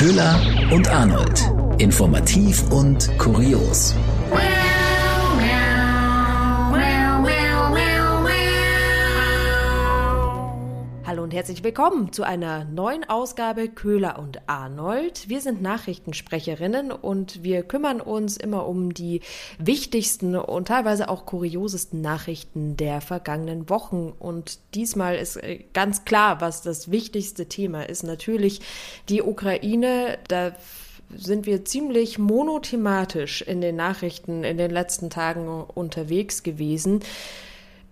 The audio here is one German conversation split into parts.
Köhler und Arnold. Informativ und kurios. Und herzlich willkommen zu einer neuen Ausgabe Köhler und Arnold. Wir sind Nachrichtensprecherinnen und wir kümmern uns immer um die wichtigsten und teilweise auch kuriosesten Nachrichten der vergangenen Wochen. Und diesmal ist äh, ganz klar, was das wichtigste Thema ist. Natürlich die Ukraine. Da sind wir ziemlich monothematisch in den Nachrichten in den letzten Tagen unterwegs gewesen.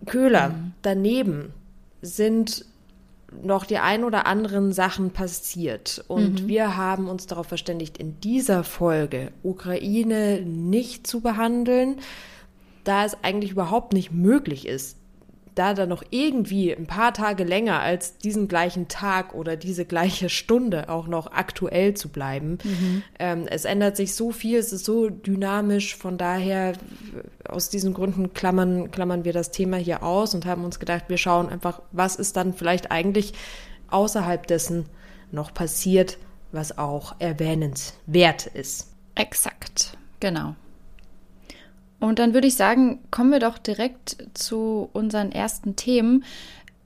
Köhler, mhm. daneben sind noch die ein oder anderen Sachen passiert. Und mhm. wir haben uns darauf verständigt, in dieser Folge Ukraine nicht zu behandeln, da es eigentlich überhaupt nicht möglich ist, da dann noch irgendwie ein paar Tage länger als diesen gleichen Tag oder diese gleiche Stunde auch noch aktuell zu bleiben. Mhm. Ähm, es ändert sich so viel, es ist so dynamisch, von daher aus diesen Gründen klammern, klammern wir das Thema hier aus und haben uns gedacht, wir schauen einfach, was ist dann vielleicht eigentlich außerhalb dessen noch passiert, was auch erwähnenswert ist. Exakt, genau. Und dann würde ich sagen, kommen wir doch direkt zu unseren ersten Themen.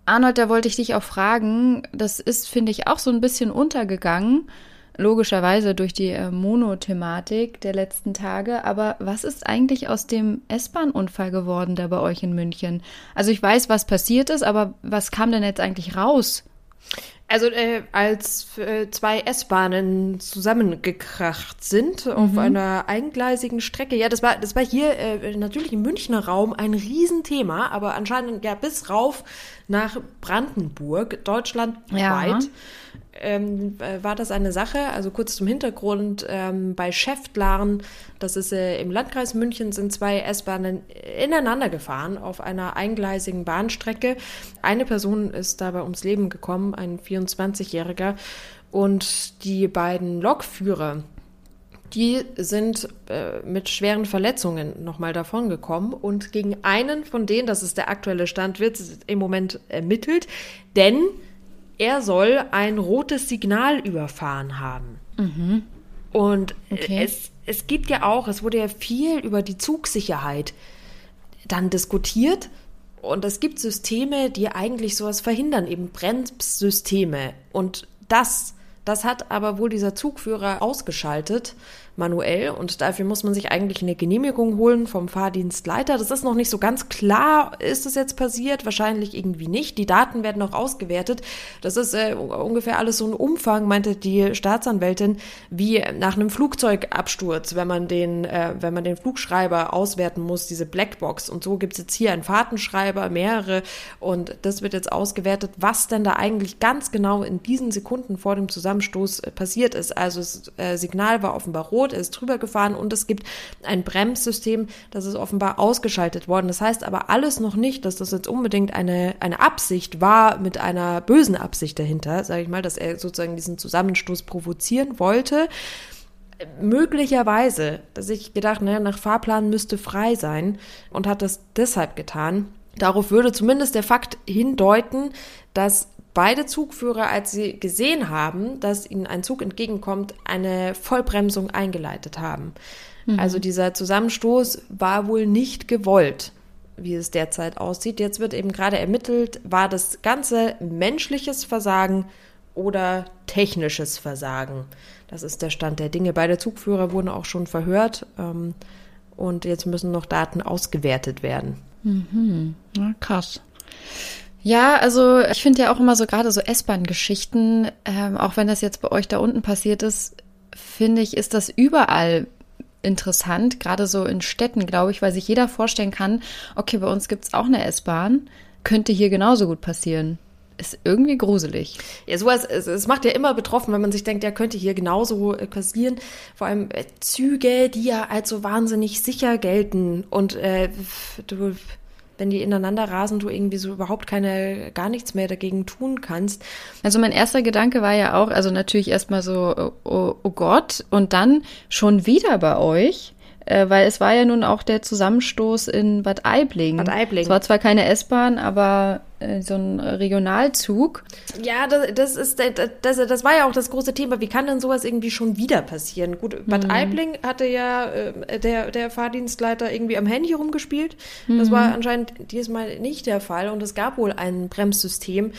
Arnold, da wollte ich dich auch fragen, das ist, finde ich, auch so ein bisschen untergegangen, logischerweise durch die äh, Monothematik der letzten Tage. Aber was ist eigentlich aus dem S-Bahn-Unfall geworden da bei euch in München? Also ich weiß, was passiert ist, aber was kam denn jetzt eigentlich raus? Also äh, als äh, zwei S-Bahnen zusammengekracht sind mhm. auf einer eingleisigen Strecke. Ja, das war das war hier äh, natürlich im Münchner Raum ein Riesenthema, aber anscheinend ja bis rauf nach Brandenburg, deutschlandweit. Ja ähm, äh, war das eine Sache. Also kurz zum Hintergrund, ähm, bei Schäftlaren, das ist äh, im Landkreis München, sind zwei S-Bahnen ineinander gefahren auf einer eingleisigen Bahnstrecke. Eine Person ist dabei ums Leben gekommen, ein 24-Jähriger. Und die beiden Lokführer, die sind äh, mit schweren Verletzungen nochmal davon gekommen. Und gegen einen von denen, das ist der aktuelle Stand, wird im Moment ermittelt, denn er soll ein rotes Signal überfahren haben. Mhm. Und okay. es, es gibt ja auch, es wurde ja viel über die Zugsicherheit dann diskutiert. Und es gibt Systeme, die eigentlich sowas verhindern, eben Bremssysteme. Und das, das hat aber wohl dieser Zugführer ausgeschaltet manuell und dafür muss man sich eigentlich eine Genehmigung holen vom Fahrdienstleiter. Das ist noch nicht so ganz klar, ist das jetzt passiert? Wahrscheinlich irgendwie nicht. Die Daten werden noch ausgewertet. Das ist äh, ungefähr alles so ein Umfang, meinte die Staatsanwältin, wie nach einem Flugzeugabsturz, wenn man den, äh, wenn man den Flugschreiber auswerten muss, diese Blackbox. Und so gibt es jetzt hier einen Fahrtenschreiber, mehrere und das wird jetzt ausgewertet, was denn da eigentlich ganz genau in diesen Sekunden vor dem Zusammenstoß äh, passiert ist. Also das äh, Signal war offenbar rot rot, er ist drüber gefahren und es gibt ein Bremssystem, das ist offenbar ausgeschaltet worden. Das heißt aber alles noch nicht, dass das jetzt unbedingt eine, eine Absicht war mit einer bösen Absicht dahinter, sage ich mal, dass er sozusagen diesen Zusammenstoß provozieren wollte möglicherweise, dass ich gedacht, naja, nach Fahrplan müsste frei sein und hat das deshalb getan. Darauf würde zumindest der Fakt hindeuten, dass beide Zugführer, als sie gesehen haben, dass ihnen ein Zug entgegenkommt, eine Vollbremsung eingeleitet haben. Mhm. Also dieser Zusammenstoß war wohl nicht gewollt, wie es derzeit aussieht. Jetzt wird eben gerade ermittelt, war das ganze menschliches Versagen oder technisches Versagen. Das ist der Stand der Dinge. Beide Zugführer wurden auch schon verhört ähm, und jetzt müssen noch Daten ausgewertet werden. Mhm. Ja, krass. Ja, also ich finde ja auch immer so gerade so S-Bahn-Geschichten, ähm, auch wenn das jetzt bei euch da unten passiert ist, finde ich, ist das überall interessant, gerade so in Städten, glaube ich, weil sich jeder vorstellen kann, okay, bei uns gibt's auch eine S-Bahn, könnte hier genauso gut passieren. Ist irgendwie gruselig. Ja, sowas, es, es macht ja immer betroffen, wenn man sich denkt, der könnte hier genauso äh, passieren. Vor allem äh, Züge, die ja als so wahnsinnig sicher gelten und äh, du wenn die ineinander rasen, du irgendwie so überhaupt keine, gar nichts mehr dagegen tun kannst. Also mein erster Gedanke war ja auch, also natürlich erstmal so, oh, oh Gott, und dann schon wieder bei euch. Äh, weil es war ja nun auch der Zusammenstoß in Bad Aibling. Bad Aibling. Es war zwar keine S-Bahn, aber äh, so ein Regionalzug. Ja, das, das ist das, das war ja auch das große Thema. Wie kann denn sowas irgendwie schon wieder passieren? Gut, Bad Aibling hatte ja äh, der, der Fahrdienstleiter irgendwie am Handy rumgespielt. Das war anscheinend diesmal nicht der Fall und es gab wohl ein Bremssystem.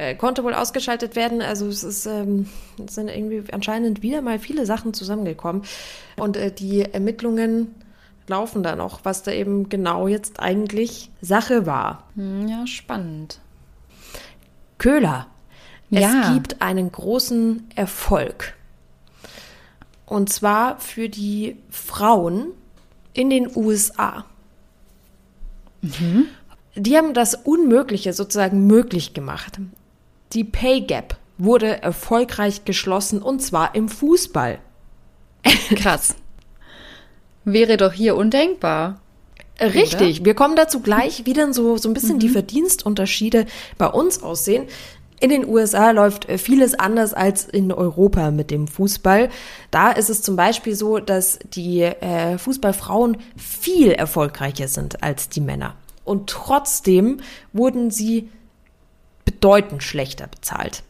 Äh, konnte wohl ausgeschaltet werden. Also es ist ähm, es sind irgendwie anscheinend wieder mal viele Sachen zusammengekommen. Und äh, die Ermittlungen laufen da noch, was da eben genau jetzt eigentlich Sache war. Hm, ja, spannend. Köhler. Es Ja. gibt einen großen Erfolg. Und zwar für die Frauen in den USA. Die haben das Unmögliche sozusagen möglich gemacht. Die Pay Gap wurde erfolgreich geschlossen und zwar im Fußball. Krass. Wäre doch hier undenkbar. Richtig, wir kommen dazu gleich, wie denn so, so ein bisschen die Verdienstunterschiede bei uns aussehen. In den USA läuft äh, vieles anders als in Europa mit dem Fußball. Da ist es zum Beispiel so, dass die äh, Fußballfrauen viel erfolgreicher sind als die Männer. Und trotzdem wurden sie bedeutend schlechter bezahlt.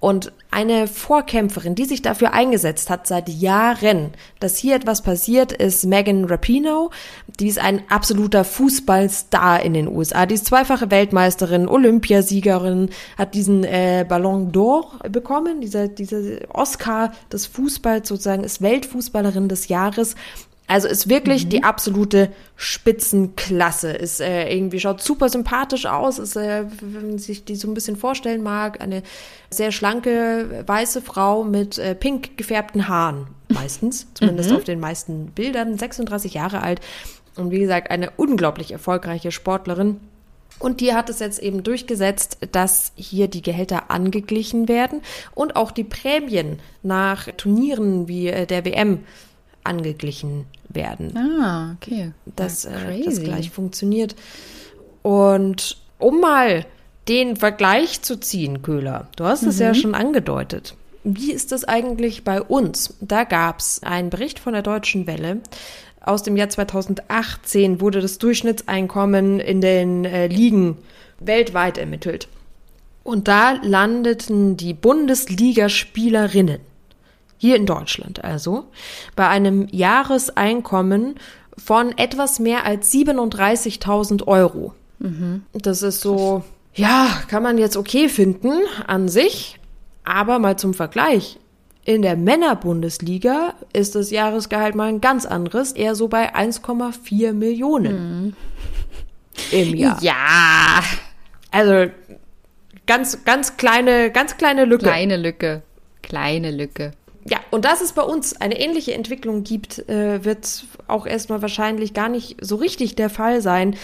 Und eine Vorkämpferin, die sich dafür eingesetzt hat seit Jahren, dass hier etwas passiert, ist Megan Rapinoe. Die ist ein absoluter Fußballstar in den USA. Die ist zweifache Weltmeisterin, Olympiasiegerin, hat diesen äh, Ballon d'Or bekommen, dieser, dieser Oscar des Fußballs sozusagen, ist Weltfußballerin des Jahres. Also ist wirklich die absolute Spitzenklasse. Ist äh, irgendwie schaut super sympathisch aus. Ist, äh, wenn man sich die so ein bisschen vorstellen mag, eine sehr schlanke weiße Frau mit äh, pink gefärbten Haaren meistens, zumindest auf den meisten Bildern. 36 Jahre alt und wie gesagt eine unglaublich erfolgreiche Sportlerin. Und die hat es jetzt eben durchgesetzt, dass hier die Gehälter angeglichen werden und auch die Prämien nach Turnieren wie äh, der WM angeglichen werden Ah, okay. dass äh, das gleich funktioniert. Und um mal den Vergleich zu ziehen, Köhler, du hast es ja schon angedeutet. Wie ist das eigentlich bei uns? Da gab es einen Bericht von der Deutschen Welle. Aus dem Jahr 2018 wurde das Durchschnittseinkommen in den äh, Ligen weltweit ermittelt. Und da landeten die Bundesligaspielerinnen hier in Deutschland also, bei einem Jahreseinkommen von etwas mehr als 37.000 Euro. Das ist so, ja, kann man jetzt okay finden an sich, aber mal zum Vergleich. In der Männerbundesliga ist das Jahresgehalt mal ein ganz anderes, eher so bei 1,4 Millionen im Jahr. Ja, Also ganz, ganz kleine, ganz kleine Lücke. kleine Lücke. Kleine Lücke. Ja, und dass es bei uns eine ähnliche Entwicklung gibt, äh, wird auch erstmal wahrscheinlich gar nicht so richtig der Fall sein.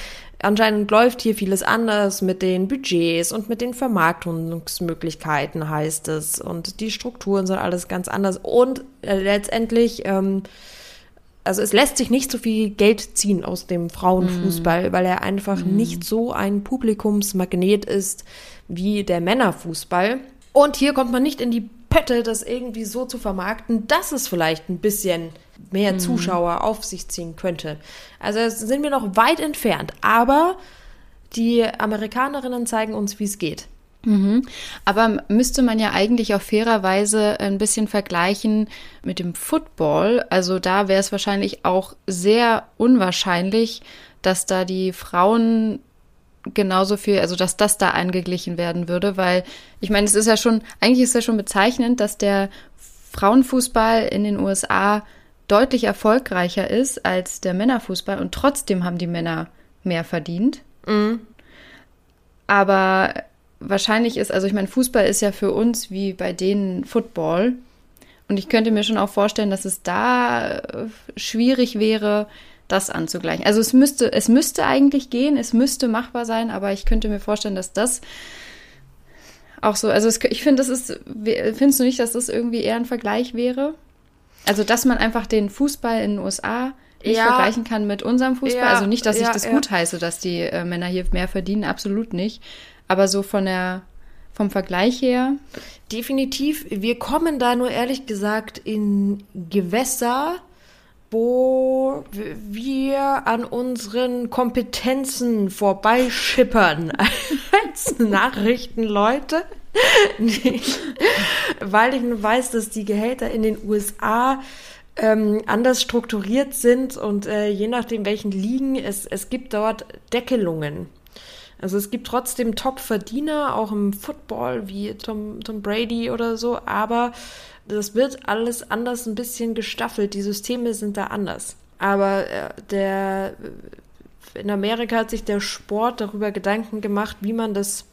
Anscheinend läuft hier vieles anders mit den Budgets und mit den Vermarktungsmöglichkeiten, heißt es. Und die Strukturen sind alles ganz anders. Und äh, letztendlich, ähm, also es lässt sich nicht so viel Geld ziehen aus dem Frauenfußball, weil er einfach nicht so ein Publikumsmagnet ist wie der Männerfußball. Und hier kommt man nicht in die Pötte, das irgendwie so zu vermarkten, dass es vielleicht ein bisschen mehr Zuschauer auf sich ziehen könnte. Also sind wir noch weit entfernt, aber die Amerikanerinnen zeigen uns, wie es geht. Aber müsste man ja eigentlich auch fairerweise ein bisschen vergleichen mit dem Football. Also da wäre es wahrscheinlich auch sehr unwahrscheinlich, dass da die Frauen genauso viel, also dass das da angeglichen werden würde, weil ich meine, es ist ja schon, eigentlich ist ja schon bezeichnend, dass der Frauenfußball in den USA deutlich erfolgreicher ist als der Männerfußball und trotzdem haben die Männer mehr verdient. Aber wahrscheinlich ist, also ich meine, Fußball ist ja für uns wie bei denen Football. Und ich könnte mir schon auch vorstellen, dass es da äh, schwierig wäre, das anzugleichen. Also es müsste, es müsste eigentlich gehen, es müsste machbar sein, aber ich könnte mir vorstellen, dass das auch so, also es, ich finde, das ist, findest du nicht, dass das irgendwie eher ein Vergleich wäre? Also, dass man einfach den Fußball in den USA nicht Ja. vergleichen kann mit unserem Fußball. Ja, also nicht, dass ich ja, das ja. gut heiße, dass die äh, Männer hier mehr verdienen, absolut nicht. Aber so von der, vom Vergleich her, Definitiv. Wir kommen da nur ehrlich gesagt in Gewässer, wo wir an unseren Kompetenzen vorbeischippern als Nachrichtenleute. Weil ich nur weiß, dass die Gehälter in den USA ähm, anders strukturiert sind und äh, je nachdem welchen liegen, es, es gibt dort Deckelungen. Also es gibt trotzdem Top-Verdiener, auch im Football wie Tom, Tom Brady oder so, aber das wird alles anders ein bisschen gestaffelt. Die Systeme sind da anders. Aber äh, der in Amerika hat sich der Sport darüber Gedanken gemacht, wie man das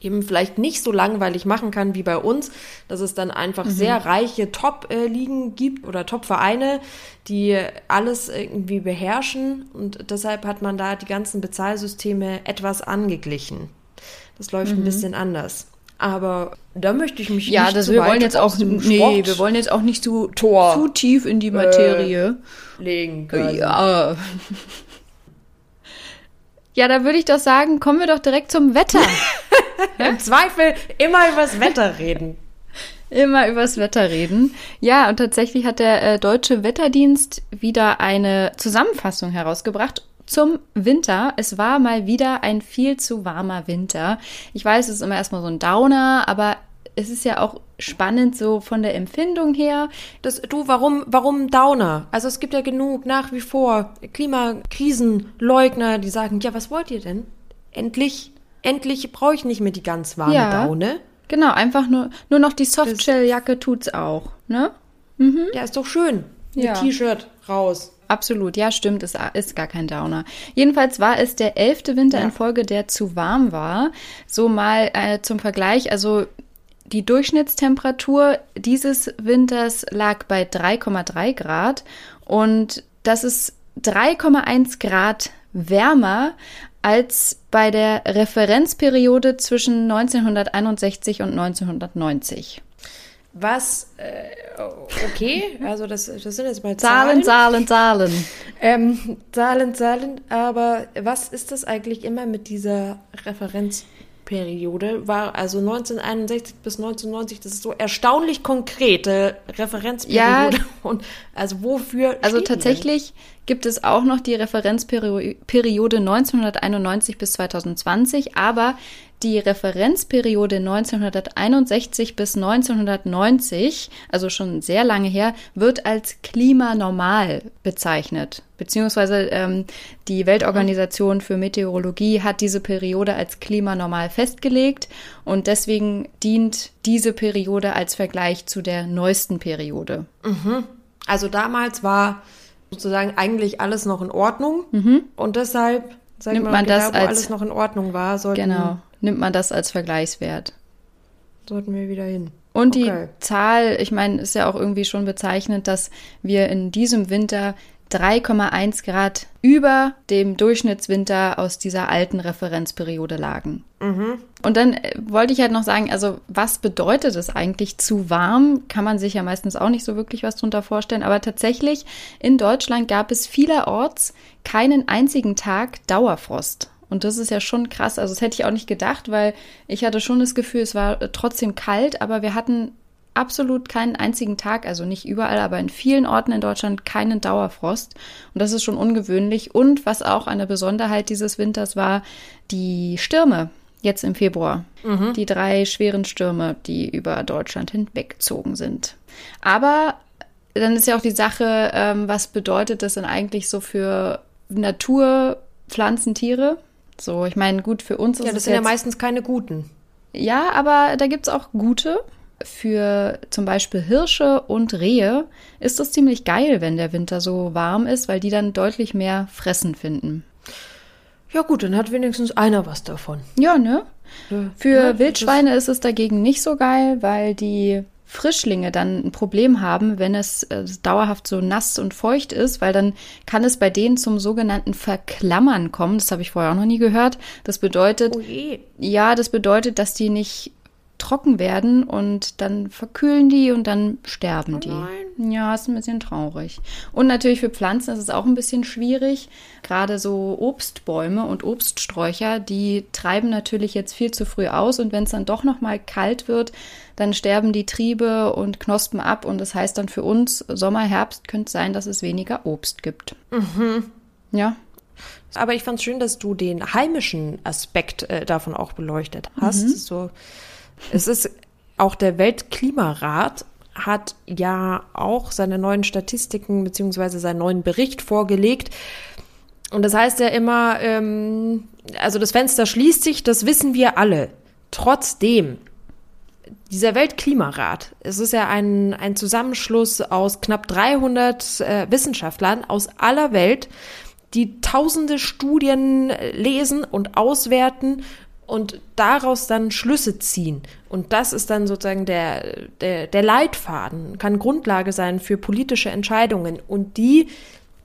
eben vielleicht nicht so langweilig machen kann wie bei uns, dass es dann einfach mhm. sehr reiche Top-Ligen gibt oder Top-Vereine, die alles irgendwie beherrschen und deshalb hat man da die ganzen Bezahlsysteme etwas angeglichen. Das läuft mhm. ein bisschen anders. Aber da möchte ich mich ja, nicht das zu wir wollen jetzt auch nee, wir wollen jetzt auch nicht zu Tor zu tief in die Materie äh, legen können. Ja. Ja, da würde ich doch sagen, kommen wir doch direkt zum Wetter. Im Zweifel immer übers Wetter reden. Immer übers Wetter reden. Ja, und tatsächlich hat der äh, Deutsche Wetterdienst wieder eine Zusammenfassung herausgebracht zum Winter. Es war mal wieder ein viel zu warmer Winter. Ich weiß, es ist immer erstmal so ein Downer, aber es ist ja auch spannend so von der Empfindung her. Das, du, warum, warum Downer? Also es gibt ja genug nach wie vor Klimakrisenleugner, die sagen, ja, was wollt ihr denn? Endlich endlich brauche ich nicht mehr die ganz warme ja, Daune. Genau, einfach nur, nur noch die Softshelljacke tut's auch, ne? Mhm. Ja, ist doch schön. Ja. T-Shirt raus. Absolut, ja, stimmt, es ist gar kein Downer. Jedenfalls war es der elfte Winter ja. in Folge, der zu warm war. So mal äh, zum Vergleich, also die Durchschnittstemperatur dieses Winters lag bei 3,3 Grad und das ist 3,1 Grad wärmer als bei der Referenzperiode zwischen 1961 und 1990. Was, äh, okay, also das, das sind jetzt mal Zahlen. Zahlen, Zahlen, Zahlen. Ähm, Zahlen, Zahlen, aber was ist das eigentlich immer mit dieser Referenzperiode? Periode war also 1961 bis 1990. Das ist so erstaunlich konkrete Referenzperiode. Ja, und also wofür? Also tatsächlich gibt es auch noch die Referenzperiode 1991 bis 2020, aber die Referenzperiode 1961 bis 1990, also schon sehr lange her, wird als klimanormal bezeichnet. Beziehungsweise ähm, die Weltorganisation für Meteorologie hat diese Periode als klimanormal festgelegt und deswegen dient diese Periode als Vergleich zu der neuesten Periode. Mhm. Also damals war sozusagen eigentlich alles noch in Ordnung mhm. und deshalb Sag nimmt man das da, als alles noch in Ordnung war, sollten, genau nimmt man das als Vergleichswert. Sollten wir wieder hin. Und okay. die Zahl, ich meine, ist ja auch irgendwie schon bezeichnend, dass wir in diesem Winter 3,1 Grad über dem Durchschnittswinter aus dieser alten Referenzperiode lagen. Mhm. Und dann äh, wollte ich halt noch sagen, also was bedeutet es eigentlich zu warm? Kann man sich ja meistens auch nicht so wirklich was drunter vorstellen. Aber tatsächlich in Deutschland gab es vielerorts keinen einzigen Tag Dauerfrost. Und das ist ja schon krass. Also das hätte ich auch nicht gedacht, weil ich hatte schon das Gefühl, es war trotzdem kalt, aber wir hatten absolut keinen einzigen Tag, also nicht überall, aber in vielen Orten in Deutschland keinen Dauerfrost. Und das ist schon ungewöhnlich. Und was auch eine Besonderheit dieses Winters war, die Stürme jetzt im Februar. Mhm. Die drei schweren Stürme, die über Deutschland hinweggezogen sind. Aber dann ist ja auch die Sache, ähm, was bedeutet das denn eigentlich so für Natur, Pflanzen, Tiere? So, ich meine, gut, für uns ist Ja, das sind ja meistens keine guten. Ja, aber da gibt es auch gute. Für zum Beispiel Hirsche und Rehe ist es ziemlich geil, wenn der Winter so warm ist, weil die dann deutlich mehr Fressen finden. Ja gut, dann hat wenigstens einer was davon. Ja, ne? Ja, Für ja, Wildschweine ist es dagegen nicht so geil, weil die Frischlinge dann ein Problem haben, wenn es äh, dauerhaft so nass und feucht ist, weil dann kann es bei denen zum sogenannten Verklammern kommen. Das habe ich vorher auch noch nie gehört. Das bedeutet, oh ja, das bedeutet, dass die nicht trocken werden und dann verkühlen die und dann sterben Oh die. Ja, ist ein bisschen traurig. Und natürlich für Pflanzen ist es auch ein bisschen schwierig. Gerade so Obstbäume und Obststräucher, die treiben natürlich jetzt viel zu früh aus und wenn es dann doch noch mal kalt wird, dann sterben die Triebe und Knospen ab und das heißt dann für uns Sommer, Herbst könnte es sein, dass es weniger Obst gibt. Ja, Aber ich fand es schön, dass du den heimischen Aspekt äh, davon auch beleuchtet hast. So, es ist auch der Weltklimarat hat ja auch seine neuen Statistiken beziehungsweise seinen neuen Bericht vorgelegt. Und das heißt ja immer, ähm, also das Fenster schließt sich, das wissen wir alle. Trotzdem, dieser Weltklimarat, es ist ja ein, ein Zusammenschluss aus knapp 300 äh, Wissenschaftlern aus aller Welt, die tausende Studien äh, lesen und auswerten und daraus dann Schlüsse ziehen. Und das ist dann sozusagen der, der, der Leitfaden, kann Grundlage sein für politische Entscheidungen. Und die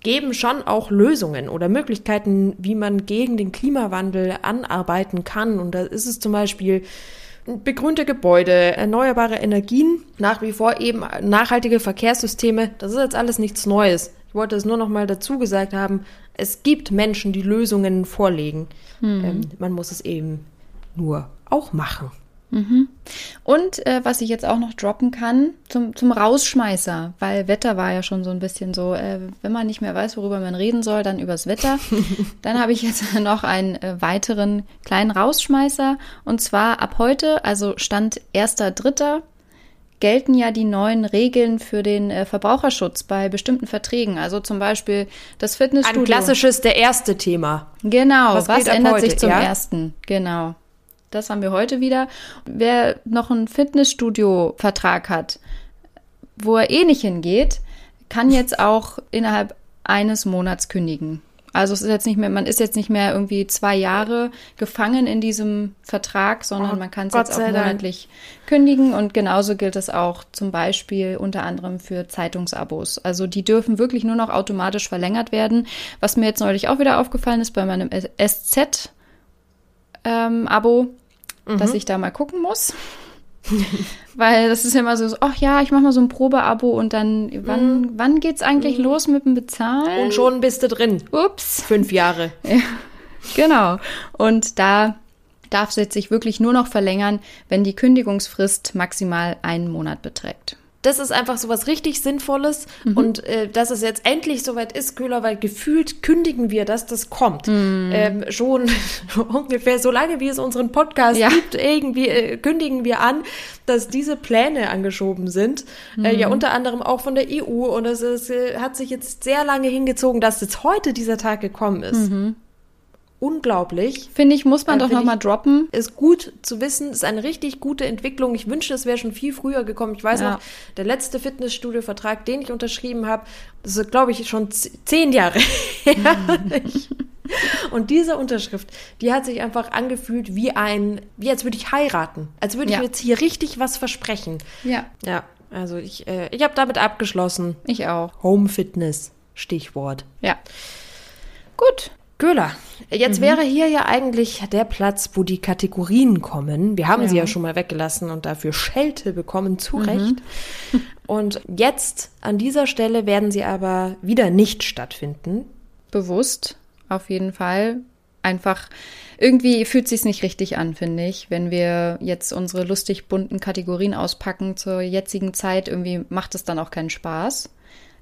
geben schon auch Lösungen oder Möglichkeiten, wie man gegen den Klimawandel anarbeiten kann. Und da ist es zum Beispiel begrünte Gebäude, erneuerbare Energien, nach wie vor eben nachhaltige Verkehrssysteme. Das ist jetzt alles nichts Neues. Ich wollte es nur noch mal dazu gesagt haben. Es gibt Menschen, die Lösungen vorlegen. Ähm, man muss es eben nur auch machen. Und äh, was ich jetzt auch noch droppen kann, zum, zum Rausschmeißer, weil Wetter war ja schon so ein bisschen so, äh, wenn man nicht mehr weiß, worüber man reden soll, dann übers Wetter. dann habe ich jetzt noch einen äh, weiteren kleinen Rausschmeißer. Und zwar ab heute, also Stand 1.3., gelten ja die neuen Regeln für den äh, Verbraucherschutz bei bestimmten Verträgen. Also zum Beispiel das Fitnessstudio. Ein klassisches, der erste Thema. Genau, Was was, ändert heute, sich zum ja? ersten? Genau. Das haben wir heute wieder. Wer noch einen Fitnessstudio-Vertrag hat, wo er eh nicht hingeht, kann jetzt auch innerhalb eines Monats kündigen. Also es ist jetzt nicht mehr, man ist jetzt nicht mehr irgendwie zwei Jahre gefangen in diesem Vertrag, sondern Oh, man kann es jetzt auch sei Dank. monatlich kündigen und genauso gilt es auch zum Beispiel unter anderem für Zeitungsabos. Also die dürfen wirklich nur noch automatisch verlängert werden. Was mir jetzt neulich auch wieder aufgefallen ist bei meinem SZ ähm, Abo, dass ich da mal gucken muss. Weil das ist ja immer so, ach ja, ich mache mal so ein Probeabo und dann, wann, wann geht's eigentlich los mit dem Bezahlen? Und schon bist du drin. Ups. Fünf Jahre. Genau. Und da darf es jetzt sich wirklich nur noch verlängern, wenn die Kündigungsfrist maximal einen Monat beträgt. Das ist einfach so was richtig Sinnvolles. Und äh, dass es jetzt endlich soweit ist, Köhler, weil gefühlt kündigen wir, dass das kommt. Ähm, schon ungefähr so lange, wie es unseren Podcast Ja. gibt, irgendwie äh, kündigen wir an, dass diese Pläne angeschoben sind. Äh, ja, unter anderem auch von der EU. Und es ist, äh, hat sich jetzt sehr lange hingezogen, dass jetzt heute dieser Tag gekommen ist. Unglaublich. Finde ich, muss man Äh, doch nochmal ich- droppen. Ist gut zu wissen, ist eine richtig gute Entwicklung. Ich wünschte, es wäre schon viel früher gekommen. Ich weiß Ja. noch, der letzte Fitnessstudio-Vertrag, den ich unterschrieben habe, das ist, glaube ich, schon zehn Jahre her. Ich- Und diese Unterschrift, die hat sich einfach angefühlt wie ein, wie als würde ich heiraten. Als würde ich Ja. mir jetzt hier richtig was versprechen. Ja, Ja, also ich, äh, ich habe damit abgeschlossen. ich auch. Home Fitness, Stichwort. Ja. Gut. Köhler, jetzt wäre hier ja eigentlich der Platz, wo die Kategorien kommen. Wir haben sie ja schon mal weggelassen und dafür Schelte bekommen, zu Recht. Und jetzt an dieser Stelle werden sie aber wieder nicht stattfinden. Bewusst, auf jeden Fall. Einfach, irgendwie fühlt sich's nicht richtig an, finde ich, wenn wir jetzt unsere lustig bunten Kategorien auspacken zur jetzigen Zeit. Irgendwie macht es dann auch keinen Spaß.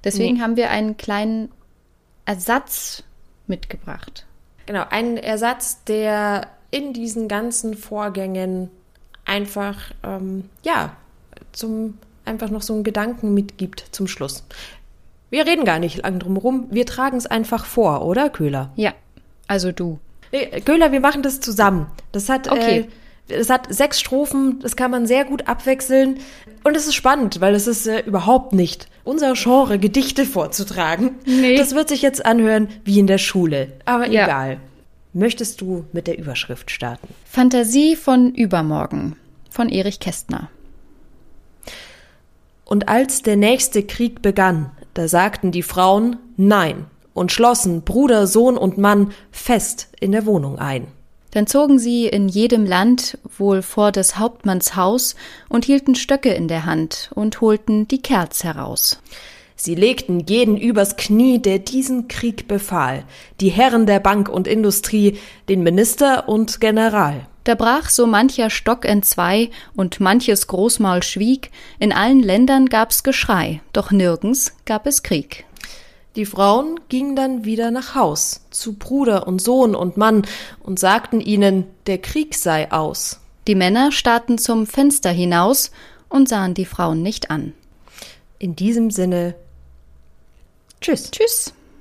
Deswegen haben wir einen kleinen Ersatz mitgebracht. Genau, ein Ersatz, der in diesen ganzen Vorgängen einfach, ähm, ja, zum, einfach noch so einen Gedanken mitgibt zum Schluss. Wir reden gar nicht lang drum rum, wir tragen es einfach vor, oder, Köhler? Ja, also du. Nee, Göhler, wir machen das zusammen. Das hat, Okay. äh, das hat sechs Strophen, das kann man sehr gut abwechseln. Und es ist spannend, weil es ist äh, überhaupt nicht unser Genre, Gedichte vorzutragen. Nee. Das wird sich jetzt anhören wie in der Schule. Aber Ja. egal. Möchtest du mit der Überschrift starten? Fantasie von übermorgen von Erich Kästner. Und als der nächste Krieg begann, da sagten die Frauen Nein und schlossen Bruder, Sohn und Mann fest in der Wohnung ein. Dann zogen sie in jedem Land wohl vor des Hauptmanns Haus und hielten Stöcke in der Hand und holten die Kerz heraus. Sie legten jeden übers Knie, der diesen Krieg befahl, die Herren der Bank und Industrie, den Minister und General. Da brach so mancher Stock entzwei und manches Großmaul schwieg, in allen Ländern gab's Geschrei, doch nirgends gab es Krieg. Die Frauen gingen dann wieder nach Haus, zu Bruder und Sohn und Mann, und sagten ihnen, der Krieg sei aus. Die Männer starrten zum Fenster hinaus und sahen die Frauen nicht an. In diesem Sinne, tschüss. Tschüss.